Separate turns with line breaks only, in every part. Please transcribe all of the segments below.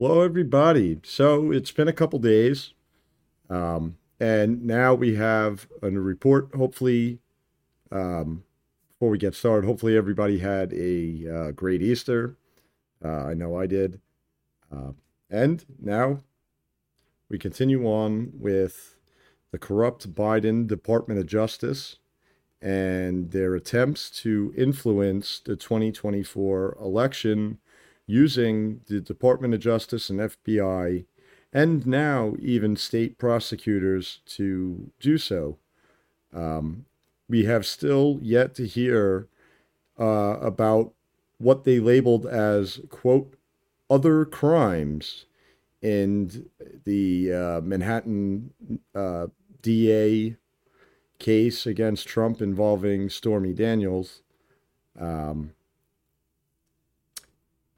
Hello, everybody. So it's been a couple days, um, and now we have a report. Hopefully, um, before we get started, hopefully everybody had a uh, great Easter. Uh, I know I did. Uh, and now we continue on with the corrupt Biden Department of Justice and their attempts to influence the 2024 election using the Department of Justice and FBI, and now even state prosecutors to do so. Um, we have still yet to hear uh, about what they labeled as, quote, other crimes in the uh, Manhattan uh, DA case against Trump involving Stormy Daniels. Um,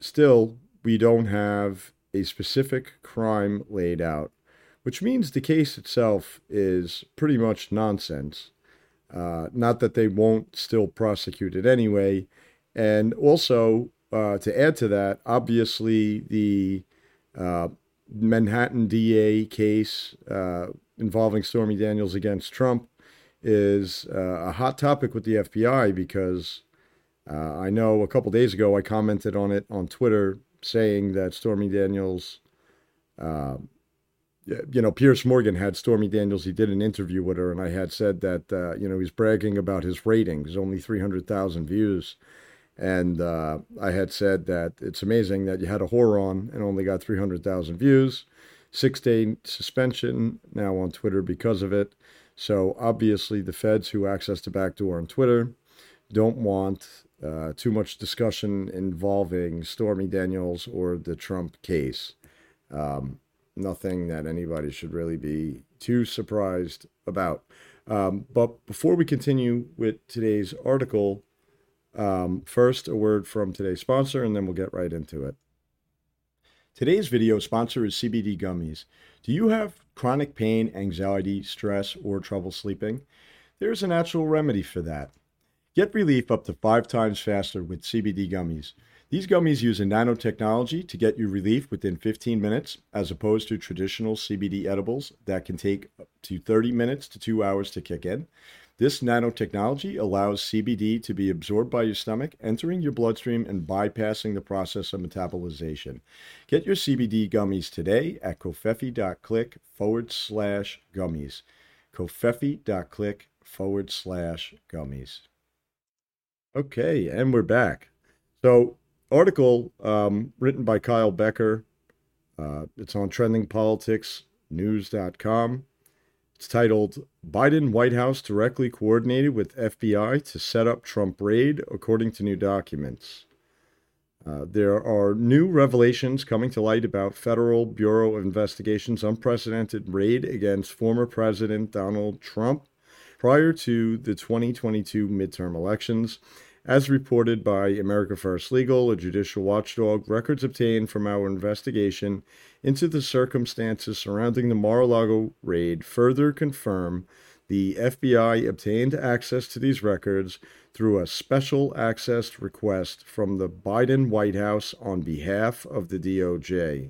still, we don't have a specific crime laid out, which means the case itself is pretty much nonsense. Uh, not that they won't still prosecute it anyway. And also, uh, to add to that, obviously the uh, Manhattan DA case uh, involving Stormy Daniels against Trump is uh, a hot topic with the FBI because uh, I know a couple days ago I commented on it on Twitter saying that Stormy Daniels, uh, you know, Piers Morgan had Stormy Daniels. He did an interview with her, and I had said that uh, you know he's bragging about his ratings, only three hundred thousand views, and uh, I had said that it's amazing that you had a whore on and only got three hundred thousand views, six day suspension now on Twitter because of it. So obviously, the feds who access the backdoor on Twitter don't want uh, too much discussion involving Stormy Daniels or the Trump case. Um, nothing that anybody should really be too surprised about. Um, but before we continue with today's article, um, first a word from today's sponsor, and then we'll get right into it. Today's video sponsor is CBD Gummies. Do you have chronic pain, anxiety, stress, or trouble sleeping? There's a natural remedy for that. Get relief up to five times faster with CBD gummies. These gummies use a nanotechnology to get you relief within 15 minutes, as opposed to traditional CBD edibles that can take up to 30 minutes to two hours to kick in. This nanotechnology allows CBD to be absorbed by your stomach, entering your bloodstream and bypassing the process of metabolization. Get your CBD gummies today at covfefe.click forward slash gummies. covfefe.click forward slash gummies. Okay, and we're back. So, article um, written by Kyle Becker. Uh, it's on trendingpoliticsnews.com. It's titled Biden White House directly coordinated with FBI to set up Trump raid, according to new documents. Uh, there are new revelations coming to light about Federal Bureau of Investigation's unprecedented raid against former President Donald Trump prior to the 2022 midterm elections. As reported by America First Legal, a judicial watchdog, records obtained from our investigation into the circumstances surrounding the Mar a Lago raid further confirm the FBI obtained access to these records through a special access request from the Biden White House on behalf of the DOJ.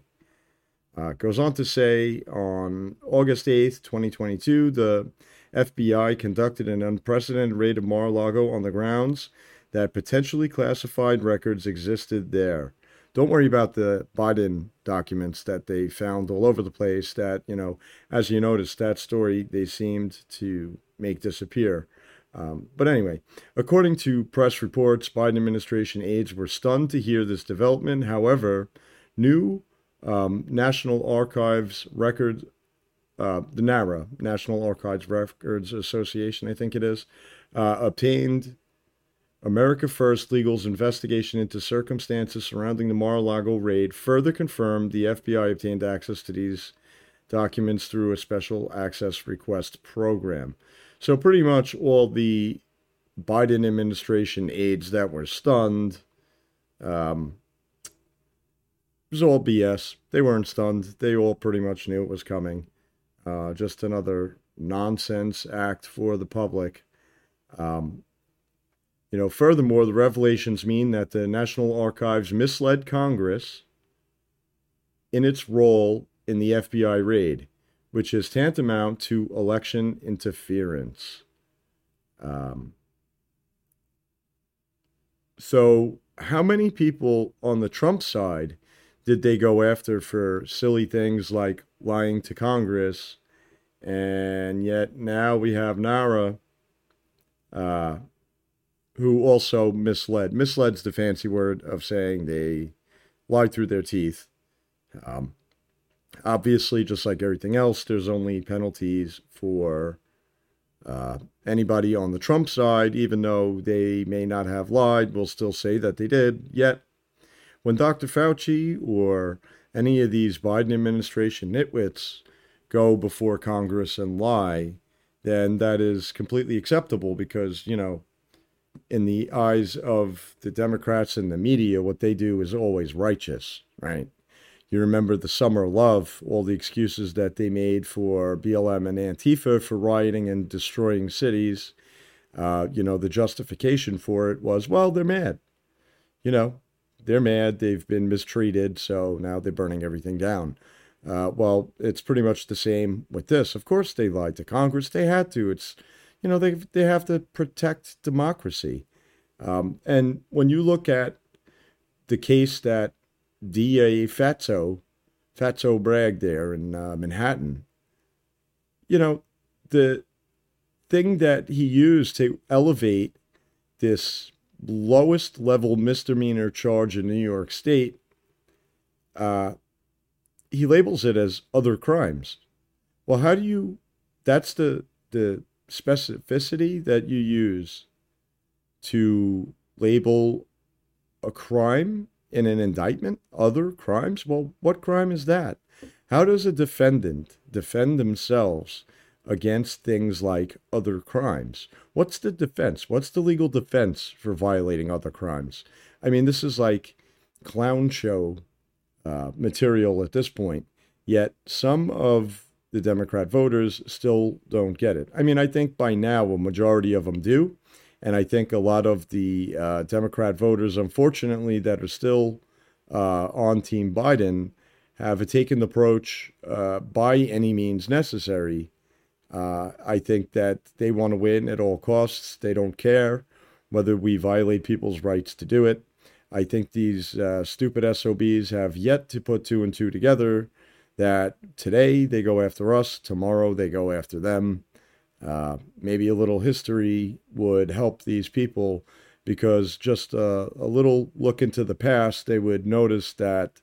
Uh, goes on to say on August 8th, 2022, the FBI conducted an unprecedented raid of Mar a Lago on the grounds that potentially classified records existed there. Don't worry about the Biden documents that they found all over the place. That, you know, as you noticed, that story they seemed to make disappear. Um, but anyway, according to press reports, Biden administration aides were stunned to hear this development. However, new um, National Archives record uh, the NARA, National Archives Records Association, I think it is, uh, obtained America First Legal's investigation into circumstances surrounding the Mar a Lago raid further confirmed the FBI obtained access to these documents through a special access request program. So, pretty much all the Biden administration aides that were stunned um, it was all BS. They weren't stunned. They all pretty much knew it was coming. Uh, just another nonsense act for the public. Um, you know, furthermore, the revelations mean that the National Archives misled Congress in its role in the FBI raid, which is tantamount to election interference. Um, so, how many people on the Trump side did they go after for silly things like lying to Congress? And yet now we have Nara, uh, who also misled. Misled's the fancy word of saying they lied through their teeth. Um, obviously, just like everything else, there's only penalties for uh, anybody on the Trump side, even though they may not have lied, will still say that they did. Yet, when Dr. Fauci or any of these Biden administration nitwits go before Congress and lie, then that is completely acceptable because, you know, in the eyes of the Democrats and the media, what they do is always righteous, right? You remember the summer love, all the excuses that they made for BLM and Antifa for rioting and destroying cities. Uh, you know, the justification for it was, well, they're mad. You know, they're mad. They've been mistreated, so now they're burning everything down. Uh, well, it's pretty much the same with this. Of course, they lied to Congress. They had to. It's, you know, they they have to protect democracy. Um, and when you look at the case that D.A. Fatso, Fatso Bragg there in uh, Manhattan, you know, the thing that he used to elevate this lowest level misdemeanor charge in New York State, uh, he labels it as other crimes. Well, how do you? That's the the specificity that you use to label a crime in an indictment other crimes? Well, what crime is that? How does a defendant defend themselves against things like other crimes? What's the defense? What's the legal defense for violating other crimes? I mean, this is like clown show uh, material at this point, yet some of the Democrat voters still don't get it. I mean, I think by now a majority of them do. And I think a lot of the uh, Democrat voters, unfortunately, that are still uh, on Team Biden have taken the approach uh, by any means necessary. Uh, I think that they want to win at all costs. They don't care whether we violate people's rights to do it. I think these uh, stupid SOBs have yet to put two and two together that today they go after us, tomorrow they go after them. Uh, maybe a little history would help these people because just a, a, little look into the past, they would notice that,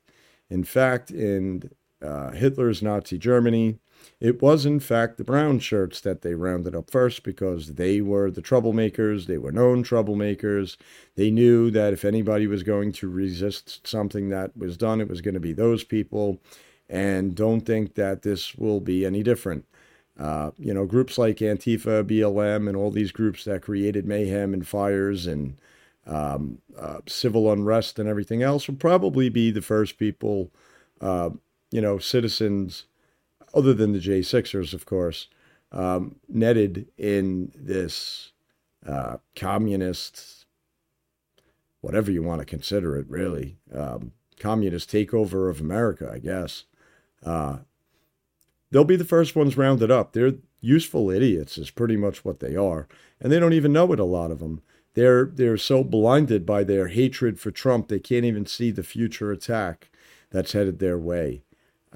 in fact, in uh, Hitler's Nazi Germany, it was in fact the brown shirts that they rounded up first because they were the troublemakers. They were known troublemakers. They knew that if anybody was going to resist something that was done, it was going to be those people. And don't think that this will be any different. Uh, you know, groups like Antifa, BLM, and all these groups that created mayhem and fires and um, uh, civil unrest and everything else will probably be the first people, uh, you know, citizens, other than the J6ers, of course, um, netted in this uh, communist, whatever you want to consider it, really, um, communist takeover of America, I guess. Uh, they'll be the first ones rounded up. They're useful idiots, is pretty much what they are, and they don't even know it. A lot of them. They're they're so blinded by their hatred for Trump they can't even see the future attack that's headed their way.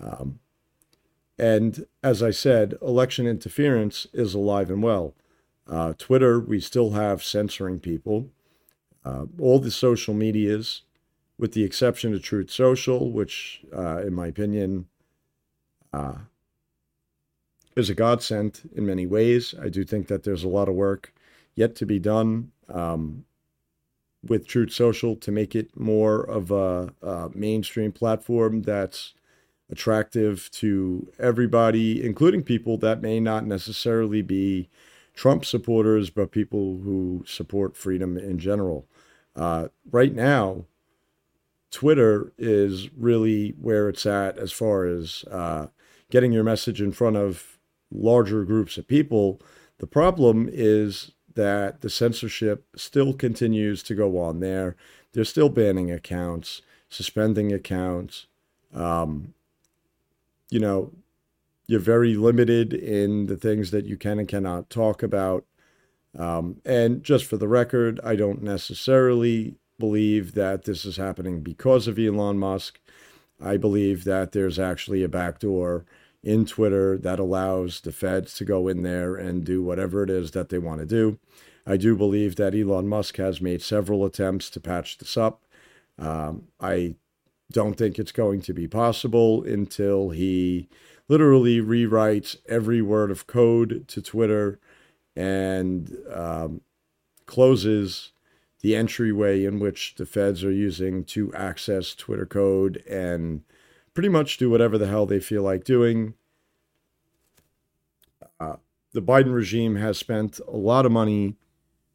Um, and as I said, election interference is alive and well. Uh, Twitter, we still have censoring people. Uh, all the social medias, with the exception of Truth Social, which, uh, in my opinion, uh, is a godsend in many ways. I do think that there's a lot of work yet to be done um, with Truth Social to make it more of a, a, mainstream platform that's attractive to everybody, including people that may not necessarily be Trump supporters, but people who support freedom in general. Uh, right now, Twitter is really where it's at as far as uh, getting your message in front of larger groups of people. The problem is that the censorship still continues to go on there. They're still banning accounts, suspending accounts. Um, you know, you're very limited in the things that you can and cannot talk about. Um, and just for the record, I don't necessarily believe that this is happening because of Elon Musk. I believe that there's actually a backdoor in Twitter that allows the feds to go in there and do whatever it is that they want to do. I do believe that Elon Musk has made several attempts to patch this up. Um, I don't think it's going to be possible until he literally rewrites every word of code to Twitter and um, closes the entryway in which the feds are using to access Twitter code and pretty much do whatever the hell they feel like doing. Uh, the Biden regime has spent a lot of money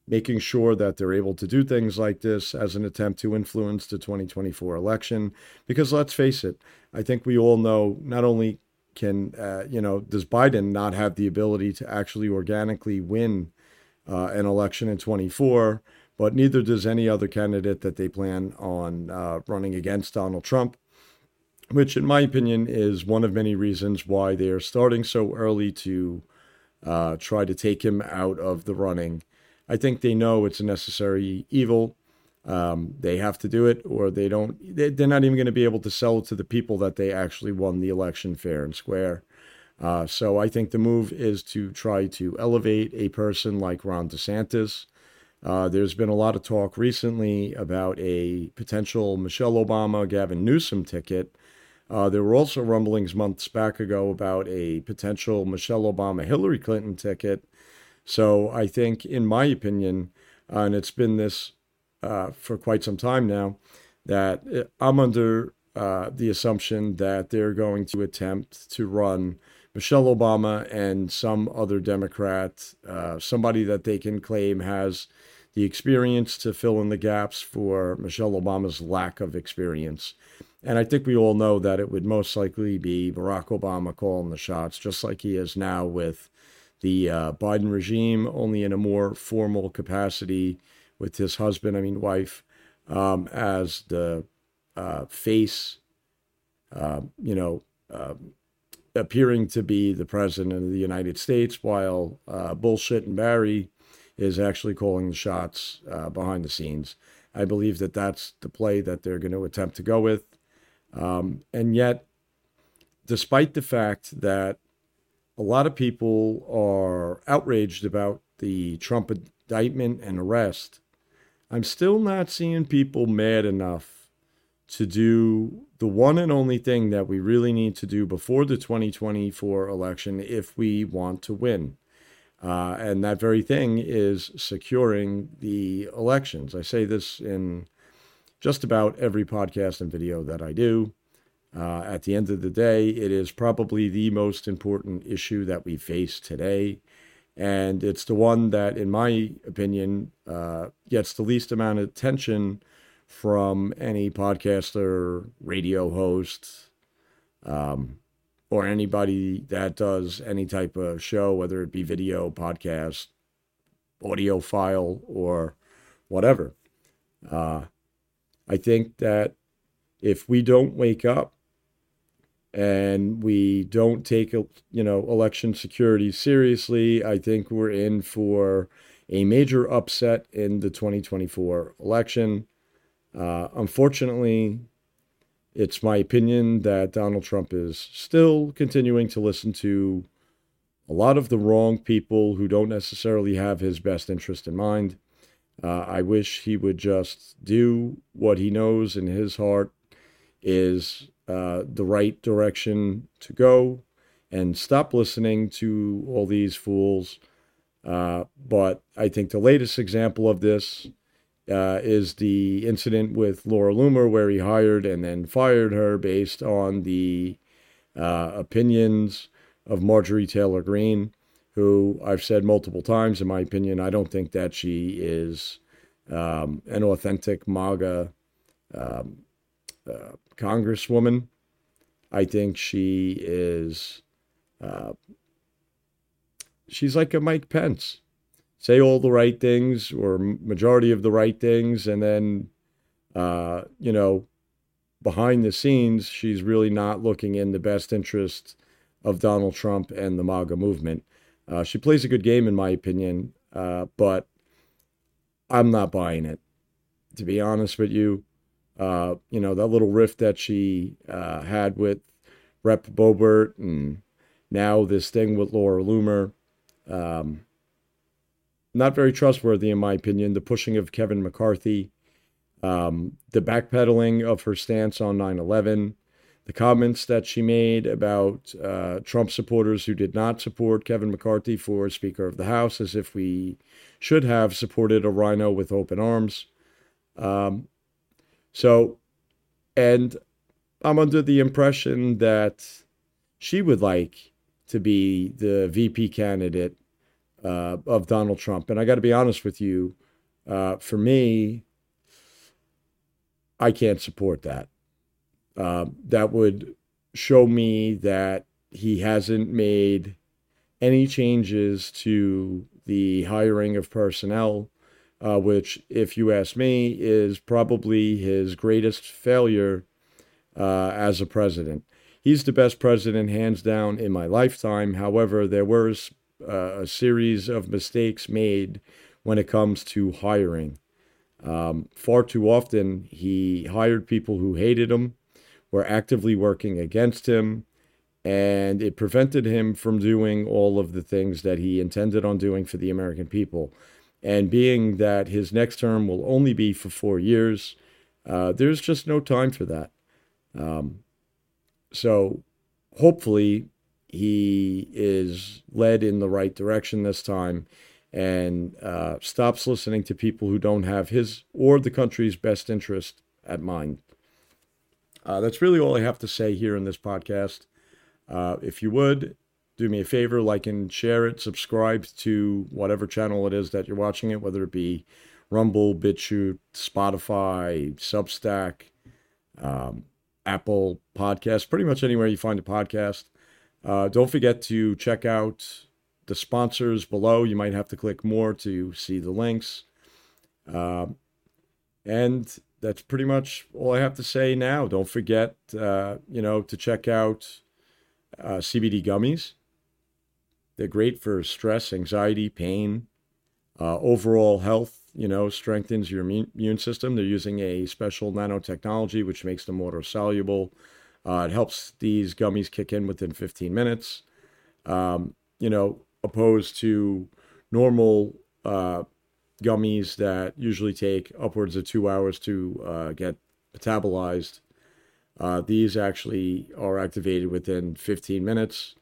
making sure that they're able to do things like this as an attempt to influence the 2024 election. Because let's face it, I think we all know not only can, uh, you know, does Biden not have the ability to actually organically win uh, an election in 24, but neither does any other candidate that they plan on uh, running against Donald Trump which, in my opinion, is one of many reasons why they are starting so early to uh, try to take him out of the running. I think they know it's a necessary evil. Um, they have to do it, or they don't. They're not even going to be able to sell it to the people that they actually won the election fair and square. Uh, so I think the move is to try to elevate a person like Ron DeSantis. Uh, there's been a lot of talk recently about a potential Michelle Obama Gavin Newsom ticket uh, there were also rumblings months back ago about a potential Michelle Obama Hillary Clinton ticket. So I think, in my opinion, uh, and it's been this uh, for quite some time now, that uh, I'm under uh, the assumption that they're going to attempt to run Michelle Obama and some other Democrat, uh, somebody that they can claim has the experience to fill in the gaps for Michelle Obama's lack of experience. And I think we all know that it would most likely be Barack Obama calling the shots, just like he is now with the uh, Biden regime, only in a more formal capacity with his husband, I mean, wife, um, as the uh, face, uh, you know, um, appearing to be the president of the United States, while uh, bullshit and Barry is actually calling the shots uh, behind the scenes. I believe that that's the play that they're going to attempt to go with. Um, and yet, despite the fact that a lot of people are outraged about the Trump indictment and arrest, I'm still not seeing people mad enough to do the one and only thing that we really need to do before the 2024 election if we want to win. Uh, and that very thing is securing the elections. I say this in just about every podcast and video that I do. Uh, at the end of the day, it is probably the most important issue that we face today. And it's the one that, in my opinion, uh, gets the least amount of attention from any podcaster, radio host, um, or anybody that does any type of show, whether it be video, podcast, audio file, or whatever. Uh, I think that if we don't wake up and we don't take you know election security seriously, I think we're in for a major upset in the 2024 election. Uh, unfortunately, it's my opinion that Donald Trump is still continuing to listen to a lot of the wrong people who don't necessarily have his best interest in mind. Uh, I wish he would just do what he knows in his heart is uh, the right direction to go and stop listening to all these fools. Uh, but I think the latest example of this uh, is the incident with Laura Loomer, where he hired and then fired her based on the uh, opinions of Marjorie Taylor Greene who I've said multiple times, in my opinion, I don't think that she is um, an authentic MAGA um, uh, congresswoman. I think she is, uh, she's like a Mike Pence. Say all the right things or majority of the right things, and then, uh, you know, behind the scenes, she's really not looking in the best interest of Donald Trump and the MAGA movement. Uh, she plays a good game, in my opinion, uh, but I'm not buying it. To be honest with you, uh, you know that little rift that she uh, had with Rep Boebert, and now this thing with Laura Loomer. Um, not very trustworthy, in my opinion. The pushing of Kevin McCarthy, um, the backpedaling of her stance on 9 11, the comments that she made about uh, Trump supporters who did not support Kevin McCarthy for Speaker of the House, as if we should have supported a RINO with open arms. Um, so, and I'm under the impression that she would like to be the VP candidate uh, of Donald Trump. And I got to be honest with you, uh, for me, I can't support that. Uh, that would show me that he hasn't made any changes to the hiring of personnel, uh, which, if you ask me, is probably his greatest failure uh, as a president. He's the best president, hands down, in my lifetime. However, there was uh, a series of mistakes made when it comes to hiring. Um, far too often, he hired people who hated him were actively working against him, and it prevented him from doing all of the things that he intended on doing for the American people. And being that his next term will only be for four years, uh, there's just no time for that. Um, so hopefully he is led in the right direction this time and uh, stops listening to people who don't have his or the country's best interest at mind. Uh, that's really all I have to say here in this podcast. Uh, if you would, do me a favor, like and share it, subscribe to whatever channel it is that you're watching it, whether it be Rumble, BitChute, Spotify, Substack, um, Apple Podcasts, pretty much anywhere you find a podcast. Uh, don't forget to check out the sponsors below. You might have to click more to see the links. Uh, and that's pretty much all I have to say now. Don't forget, uh, you know, to check out uh, CBD gummies. They're great for stress, anxiety, pain, uh, overall health. You know, strengthens your immune system. They're using a special nanotechnology which makes them water soluble. Uh, it helps these gummies kick in within 15 minutes. Um, you know, opposed to normal uh, gummies that usually take upwards of two hours to uh, get metabolized. Uh, these actually are activated within 15 minutes,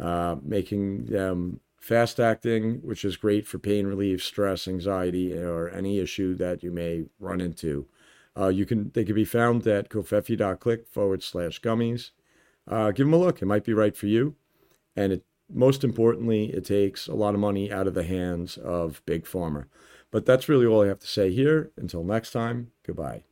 uh, making them fast acting, which is great for pain relief, stress, anxiety, or any issue that you may run into. Uh, you can they can be found at covfefe.click forward slash gummies. Uh, give them a look; it might be right for you. And it, most importantly, it takes a lot of money out of the hands of big pharma. But that's really all I have to say here. Until next time, goodbye.